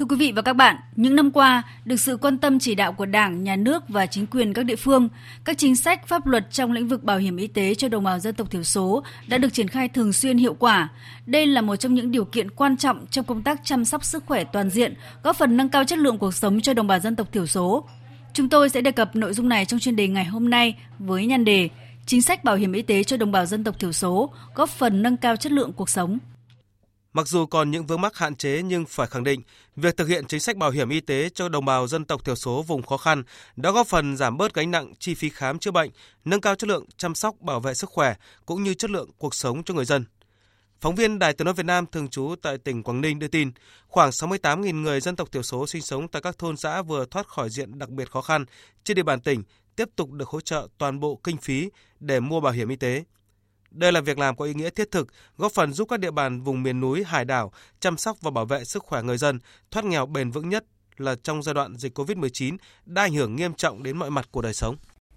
Thưa quý vị và các bạn, những năm qua, được sự quan tâm chỉ đạo của Đảng, Nhà nước và chính quyền các địa phương, các chính sách pháp luật trong lĩnh vực bảo hiểm y tế cho đồng bào dân tộc thiểu số đã được triển khai thường xuyên hiệu quả. Đây là một trong những điều kiện quan trọng trong công tác chăm sóc sức khỏe toàn diện, góp phần nâng cao chất lượng cuộc sống cho đồng bào dân tộc thiểu số. Chúng tôi sẽ đề cập nội dung này trong chuyên đề ngày hôm nay với nhan đề Chính sách bảo hiểm y tế cho đồng bào dân tộc thiểu số, góp phần nâng cao chất lượng cuộc sống. Mặc dù còn những vướng mắc hạn chế nhưng phải khẳng định, việc thực hiện chính sách bảo hiểm y tế cho đồng bào dân tộc thiểu số vùng khó khăn đã góp phần giảm bớt gánh nặng chi phí khám chữa bệnh, nâng cao chất lượng chăm sóc bảo vệ sức khỏe cũng như chất lượng cuộc sống cho người dân. Phóng viên Đài Tiếng nói Việt Nam thường trú tại tỉnh Quảng Ninh đưa tin, khoảng 68.000 người dân tộc thiểu số sinh sống tại các thôn xã vừa thoát khỏi diện đặc biệt khó khăn trên địa bàn tỉnh tiếp tục được hỗ trợ toàn bộ kinh phí để mua bảo hiểm y tế. Đây là việc làm có ý nghĩa thiết thực, góp phần giúp các địa bàn vùng miền núi, hải đảo chăm sóc và bảo vệ sức khỏe người dân, thoát nghèo bền vững nhất là trong giai đoạn dịch COVID-19 đã ảnh hưởng nghiêm trọng đến mọi mặt của đời sống.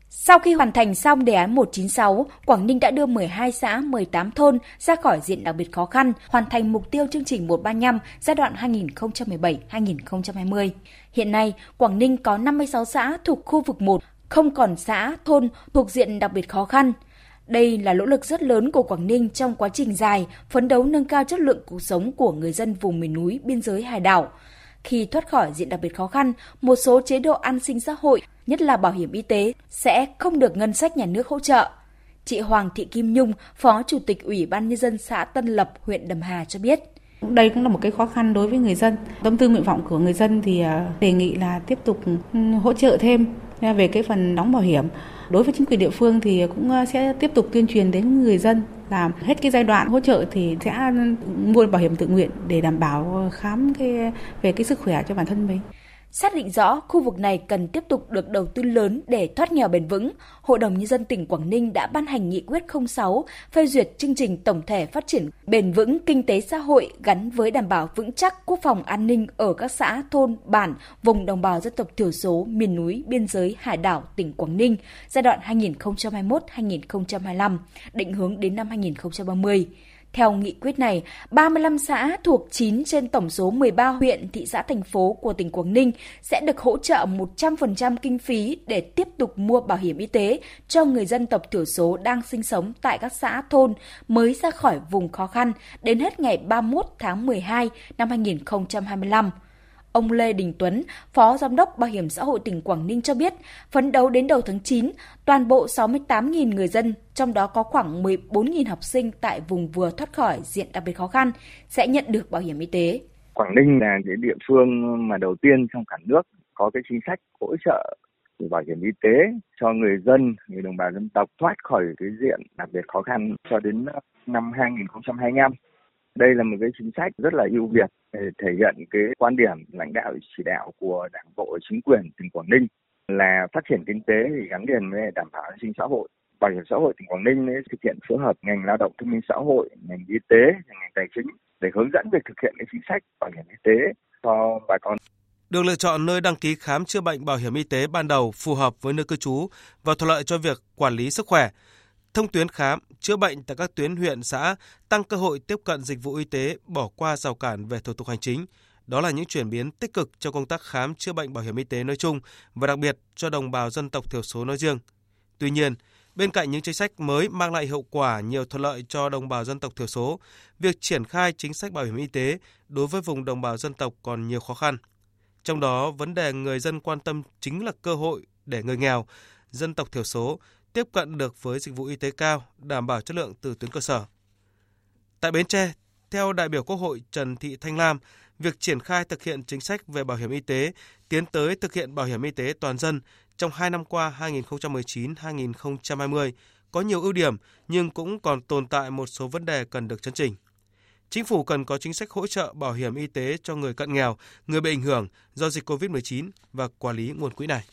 Sau khi hoàn thành xong đề án 196, Quảng Ninh đã đưa 12 xã, 18 thôn ra khỏi diện đặc biệt khó khăn, hoàn thành mục tiêu chương trình 135 giai đoạn 2017-2020. Hiện nay, Quảng Ninh có 56 xã thuộc khu vực 1, không còn xã, thôn thuộc diện đặc biệt khó khăn. Đây là nỗ lực rất lớn của Quảng Ninh trong quá trình dài phấn đấu nâng cao chất lượng cuộc sống của người dân vùng miền núi, biên giới hải đảo. Khi thoát khỏi diện đặc biệt khó khăn, một số chế độ an sinh xã hội, nhất là bảo hiểm y tế, sẽ không được ngân sách nhà nước hỗ trợ. Chị Hoàng Thị Kim Nhung, Phó Chủ tịch Ủy ban Nhân dân xã Tân Lập, huyện Đầm Hà cho biết. Đây cũng là một cái khó khăn đối với người dân. Tâm tư nguyện vọng của người dân thì à, đề nghị là tiếp tục ừ, hỗ trợ thêm về cái phần đóng bảo hiểm đối với chính quyền địa phương thì cũng ờ, sẽ tiếp tục tuyên truyền đến người dân làm hết cái giai đoạn hỗ trợ thì sẽ mua bảo hiểm tự nguyện để đảm bảo ờ, khám cái, về cái sức khỏe cho bản thân mình. Xác định rõ khu vực này cần tiếp tục được đầu tư lớn để thoát nghèo bền vững, Hội đồng Nhân dân tỉnh Quảng Ninh đã ban hành nghị quyết 06 phê duyệt chương trình tổng thể phát triển bền vững kinh tế xã hội gắn với đảm bảo vững chắc quốc phòng an ninh ở các xã, thôn, bản, vùng đồng bào dân tộc thiểu số, miền núi, biên giới, hải đảo tỉnh Quảng Ninh giai đoạn 2021-2025, định hướng đến năm 2030. Theo nghị quyết này, 35 xã thuộc 9 trên tổng số 13 huyện, thị xã, thành phố của tỉnh Quảng Ninh sẽ được hỗ trợ 100% kinh phí để tiếp tục mua bảo hiểm y tế cho người dân tộc thiểu số đang sinh sống tại các xã thôn mới ra khỏi vùng khó khăn đến hết ngày 31 tháng 12 năm 2025. Ông Lê Đình Tuấn, Phó Giám đốc Bảo hiểm xã hội tỉnh Quảng Ninh cho biết, phấn đấu đến đầu tháng 9, toàn bộ 68.000 người dân, trong đó có khoảng 14.000 học sinh tại vùng vừa thoát khỏi diện đặc biệt khó khăn, sẽ nhận được bảo hiểm y tế. Quảng Ninh là cái địa phương mà đầu tiên trong cả nước có cái chính sách hỗ trợ bảo hiểm y tế cho người dân, người đồng bào dân tộc thoát khỏi cái diện đặc biệt khó khăn cho đến năm 2025. Đây là một cái chính sách rất là ưu việt để thể hiện cái quan điểm lãnh đạo chỉ đạo của Đảng bộ chính quyền tỉnh Quảng Ninh là phát triển kinh tế thì gắn liền với đảm bảo an sinh xã hội. Bảo hiểm xã hội tỉnh Quảng Ninh ấy, thực hiện phối hợp ngành lao động thương minh xã hội, ngành y tế, ngành tài chính để hướng dẫn việc thực hiện cái chính sách bảo hiểm y tế cho bà con. Được lựa chọn nơi đăng ký khám chữa bệnh bảo hiểm y tế ban đầu phù hợp với nơi cư trú và thuận lợi cho việc quản lý sức khỏe thông tuyến khám, chữa bệnh tại các tuyến huyện xã, tăng cơ hội tiếp cận dịch vụ y tế, bỏ qua rào cản về thủ tục hành chính. Đó là những chuyển biến tích cực cho công tác khám chữa bệnh bảo hiểm y tế nói chung và đặc biệt cho đồng bào dân tộc thiểu số nói riêng. Tuy nhiên, bên cạnh những chính sách mới mang lại hiệu quả nhiều thuận lợi cho đồng bào dân tộc thiểu số, việc triển khai chính sách bảo hiểm y tế đối với vùng đồng bào dân tộc còn nhiều khó khăn. Trong đó, vấn đề người dân quan tâm chính là cơ hội để người nghèo, dân tộc thiểu số tiếp cận được với dịch vụ y tế cao, đảm bảo chất lượng từ tuyến cơ sở. Tại Bến Tre, theo đại biểu Quốc hội Trần Thị Thanh Lam, việc triển khai thực hiện chính sách về bảo hiểm y tế tiến tới thực hiện bảo hiểm y tế toàn dân trong 2 năm qua 2019-2020 có nhiều ưu điểm nhưng cũng còn tồn tại một số vấn đề cần được chấn chỉnh. Chính phủ cần có chính sách hỗ trợ bảo hiểm y tế cho người cận nghèo, người bị ảnh hưởng do dịch COVID-19 và quản lý nguồn quỹ này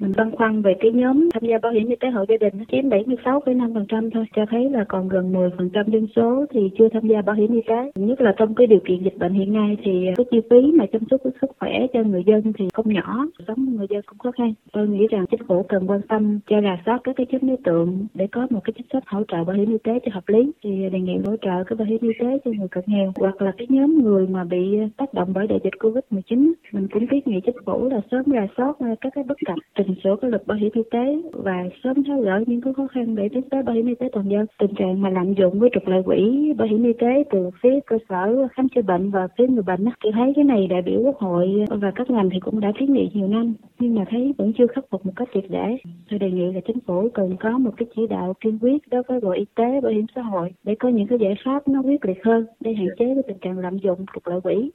mình băn khoăn về cái nhóm tham gia bảo hiểm y tế hộ gia đình nó chiếm 76,5% thôi, cho thấy là còn gần 10% dân số thì chưa tham gia bảo hiểm y tế. Nhất là trong cái điều kiện dịch bệnh hiện nay thì cái chi phí mà chăm sóc sức khỏe cho người dân thì không nhỏ, sống người dân cũng khó khăn. Tôi nghĩ rằng chính phủ cần quan tâm cho rà soát các cái nhóm đối tượng để có một cái chính sách hỗ trợ bảo hiểm y tế cho hợp lý. Thì đề nghị hỗ trợ cái bảo hiểm y tế cho người cận nghèo hoặc là cái nhóm người mà bị tác động bởi đại dịch Covid-19. Mình cũng kiến nghị chính phủ là sớm rà soát các cái bất cập chỉnh sửa cái luật bảo hiểm y tế và sớm tháo gỡ những cái khó khăn để tiến tới bảo hiểm y tế toàn dân. Tình trạng mà lạm dụng với trục lợi quỹ bảo hiểm y tế từ phía cơ sở khám chữa bệnh và phía người bệnh tôi thấy cái này đại biểu quốc hội và các ngành thì cũng đã kiến nghị nhiều năm, nhưng mà thấy vẫn chưa khắc phục một cách triệt để. Tôi đề nghị là chính phủ cần có một cái chỉ đạo kiên quyết đối với bộ y tế, bảo hiểm xã hội để có những cái giải pháp nó quyết liệt hơn để hạn chế cái tình trạng lạm dụng trục lợi quỹ.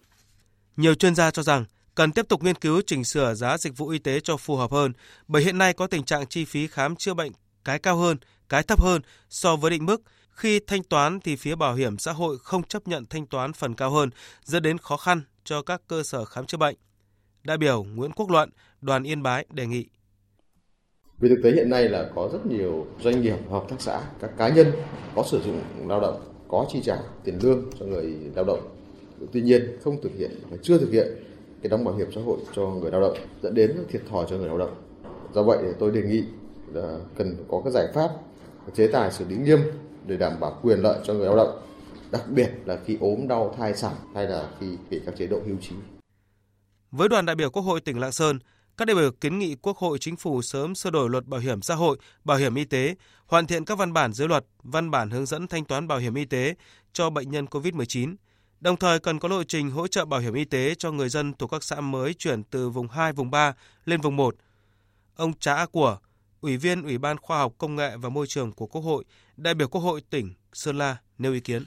Nhiều chuyên gia cho rằng cần tiếp tục nghiên cứu chỉnh sửa giá dịch vụ y tế cho phù hợp hơn, bởi hiện nay có tình trạng chi phí khám chữa bệnh cái cao hơn, cái thấp hơn so với định mức. Khi thanh toán thì phía bảo hiểm xã hội không chấp nhận thanh toán phần cao hơn, dẫn đến khó khăn cho các cơ sở khám chữa bệnh. Đại biểu Nguyễn Quốc Luận, đoàn Yên Bái đề nghị. Vì thực tế hiện nay là có rất nhiều doanh nghiệp, hợp tác xã, các cá nhân có sử dụng lao động, có chi trả tiền lương cho người lao động. Tuy nhiên không thực hiện và chưa thực hiện cái đóng bảo hiểm xã hội cho người lao động dẫn đến thiệt thòi cho người lao động. Do vậy tôi đề nghị là cần có các giải pháp chế tài xử lý nghiêm để đảm bảo quyền lợi cho người lao động, đặc biệt là khi ốm đau thai sản hay là khi bị các chế độ hưu trí. Với đoàn đại biểu Quốc hội tỉnh Lạng Sơn, các đại biểu kiến nghị Quốc hội chính phủ sớm sửa đổi luật bảo hiểm xã hội, bảo hiểm y tế, hoàn thiện các văn bản dưới luật, văn bản hướng dẫn thanh toán bảo hiểm y tế cho bệnh nhân COVID-19. Đồng thời cần có lộ trình hỗ trợ bảo hiểm y tế cho người dân thuộc các xã mới chuyển từ vùng 2, vùng 3 lên vùng 1. Ông Trá A Của, Ủy viên Ủy ban Khoa học Công nghệ và Môi trường của Quốc hội, đại biểu Quốc hội tỉnh Sơn La nêu ý kiến.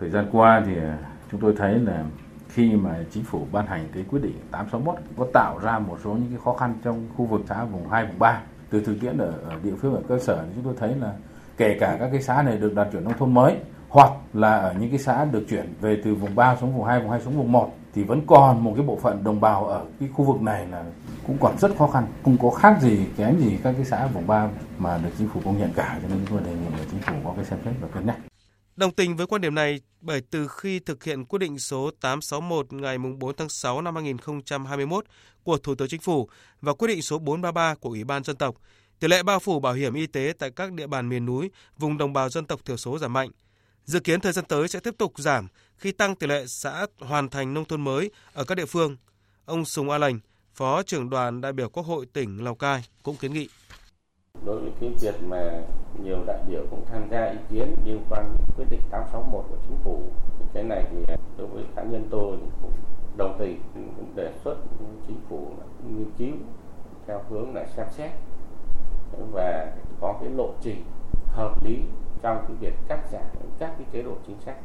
Thời gian qua thì à, chúng tôi thấy là khi mà chính phủ ban hành cái quyết định 861 có tạo ra một số những cái khó khăn trong khu vực xã vùng 2, vùng 3. Từ thực tiễn ở, ở địa phương ở cơ sở thì chúng tôi thấy là kể cả các cái xã này được đạt chuẩn nông thôn mới hoặc là ở những cái xã được chuyển về từ vùng 3 xuống vùng 2, vùng 2 xuống vùng 1 thì vẫn còn một cái bộ phận đồng bào ở cái khu vực này là cũng còn rất khó khăn, không có khác gì kém gì các cái xã vùng 3 mà được chính phủ công nhận cả cho nên chúng tôi đề nghị là chính phủ có cái xem xét và cân nhắc. Đồng tình với quan điểm này, bởi từ khi thực hiện quyết định số 861 ngày 4 tháng 6 năm 2021 của Thủ tướng Chính phủ và quyết định số 433 của Ủy ban Dân tộc, tỷ lệ bao phủ bảo hiểm y tế tại các địa bàn miền núi, vùng đồng bào dân tộc thiểu số giảm mạnh. Dự kiến thời gian tới sẽ tiếp tục giảm khi tăng tỷ lệ xã hoàn thành nông thôn mới ở các địa phương. Ông Sùng A Lành, Phó trưởng đoàn đại biểu Quốc hội tỉnh Lào Cai cũng kiến nghị. Đối với cái việc mà nhiều đại biểu cũng tham gia ý kiến liên quan đến quyết định 861 của chính phủ, cái này thì đối với cá nhân tôi cũng đồng tình cũng đề xuất chính phủ nghiên cứu theo hướng là xem xét và có cái lộ trình hợp lý trong cái việc cắt giảm các cái chế độ chính sách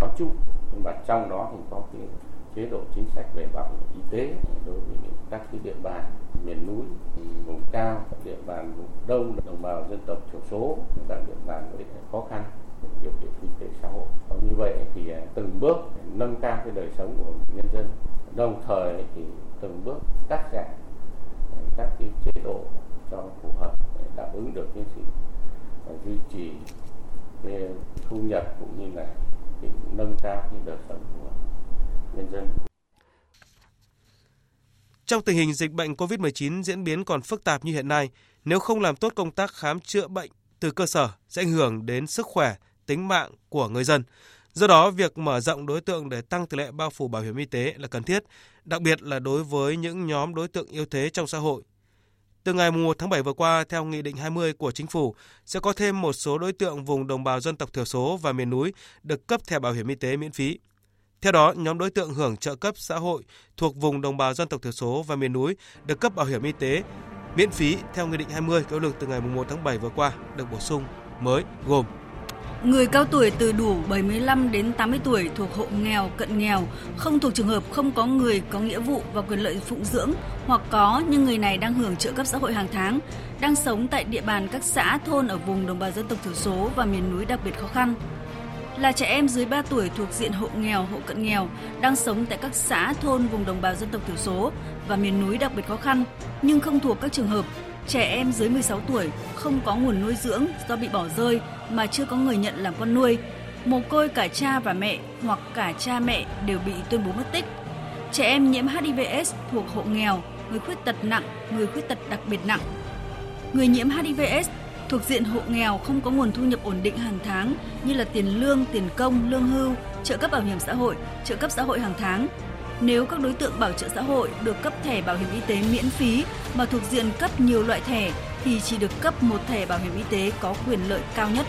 nói chung, nhưng mà trong đó thì có cái chế độ chính sách về bảo hiểm y tế đối với các cái địa bàn miền núi, vùng cao, địa bàn vùng đông, đồng bào dân tộc thiểu số các địa bàn có khó khăn điều kiện kinh tế xã hội. Và như vậy thì à, từng bước nâng cao cái đời sống của nhân dân, đồng thời thì từng bước cắt giảm các cái chế độ cho phù hợp để đáp ứng được cái sự duy trì cái thu nhập cũng như là cái nâng cao cái đời sống của nhân dân. Trong tình hình dịch bệnh COVID-19 diễn biến còn phức tạp như hiện nay, nếu không làm tốt công tác khám chữa bệnh từ cơ sở sẽ ảnh hưởng đến sức khỏe, tính mạng của người dân. Do đó, việc mở rộng đối tượng để tăng tỷ lệ bao phủ bảo hiểm y tế là cần thiết, đặc biệt là đối với những nhóm đối tượng yếu thế trong xã hội từ ngày 1 tháng 7 vừa qua, theo Nghị định 20 của Chính phủ, sẽ có thêm một số đối tượng vùng đồng bào dân tộc thiểu số và miền núi được cấp thẻ bảo hiểm y tế miễn phí. Theo đó, nhóm đối tượng hưởng trợ cấp xã hội thuộc vùng đồng bào dân tộc thiểu số và miền núi được cấp bảo hiểm y tế miễn phí theo Nghị định 20 có lực từ ngày 1 tháng 7 vừa qua được bổ sung mới gồm Người cao tuổi từ đủ 75 đến 80 tuổi thuộc hộ nghèo, cận nghèo, không thuộc trường hợp không có người có nghĩa vụ và quyền lợi phụng dưỡng hoặc có nhưng người này đang hưởng trợ cấp xã hội hàng tháng, đang sống tại địa bàn các xã thôn ở vùng đồng bào dân tộc thiểu số và miền núi đặc biệt khó khăn. là trẻ em dưới 3 tuổi thuộc diện hộ nghèo, hộ cận nghèo đang sống tại các xã thôn vùng đồng bào dân tộc thiểu số và miền núi đặc biệt khó khăn nhưng không thuộc các trường hợp trẻ em dưới 16 tuổi không có nguồn nuôi dưỡng do bị bỏ rơi mà chưa có người nhận làm con nuôi, mồ côi cả cha và mẹ hoặc cả cha mẹ đều bị tuyên bố mất tích. Trẻ em nhiễm HIVS thuộc hộ nghèo, người khuyết tật nặng, người khuyết tật đặc biệt nặng. Người nhiễm HIVS thuộc diện hộ nghèo không có nguồn thu nhập ổn định hàng tháng như là tiền lương, tiền công, lương hưu, trợ cấp bảo hiểm xã hội, trợ cấp xã hội hàng tháng. Nếu các đối tượng bảo trợ xã hội được cấp thẻ bảo hiểm y tế miễn phí mà thuộc diện cấp nhiều loại thẻ thì chỉ được cấp một thẻ bảo hiểm y tế có quyền lợi cao nhất.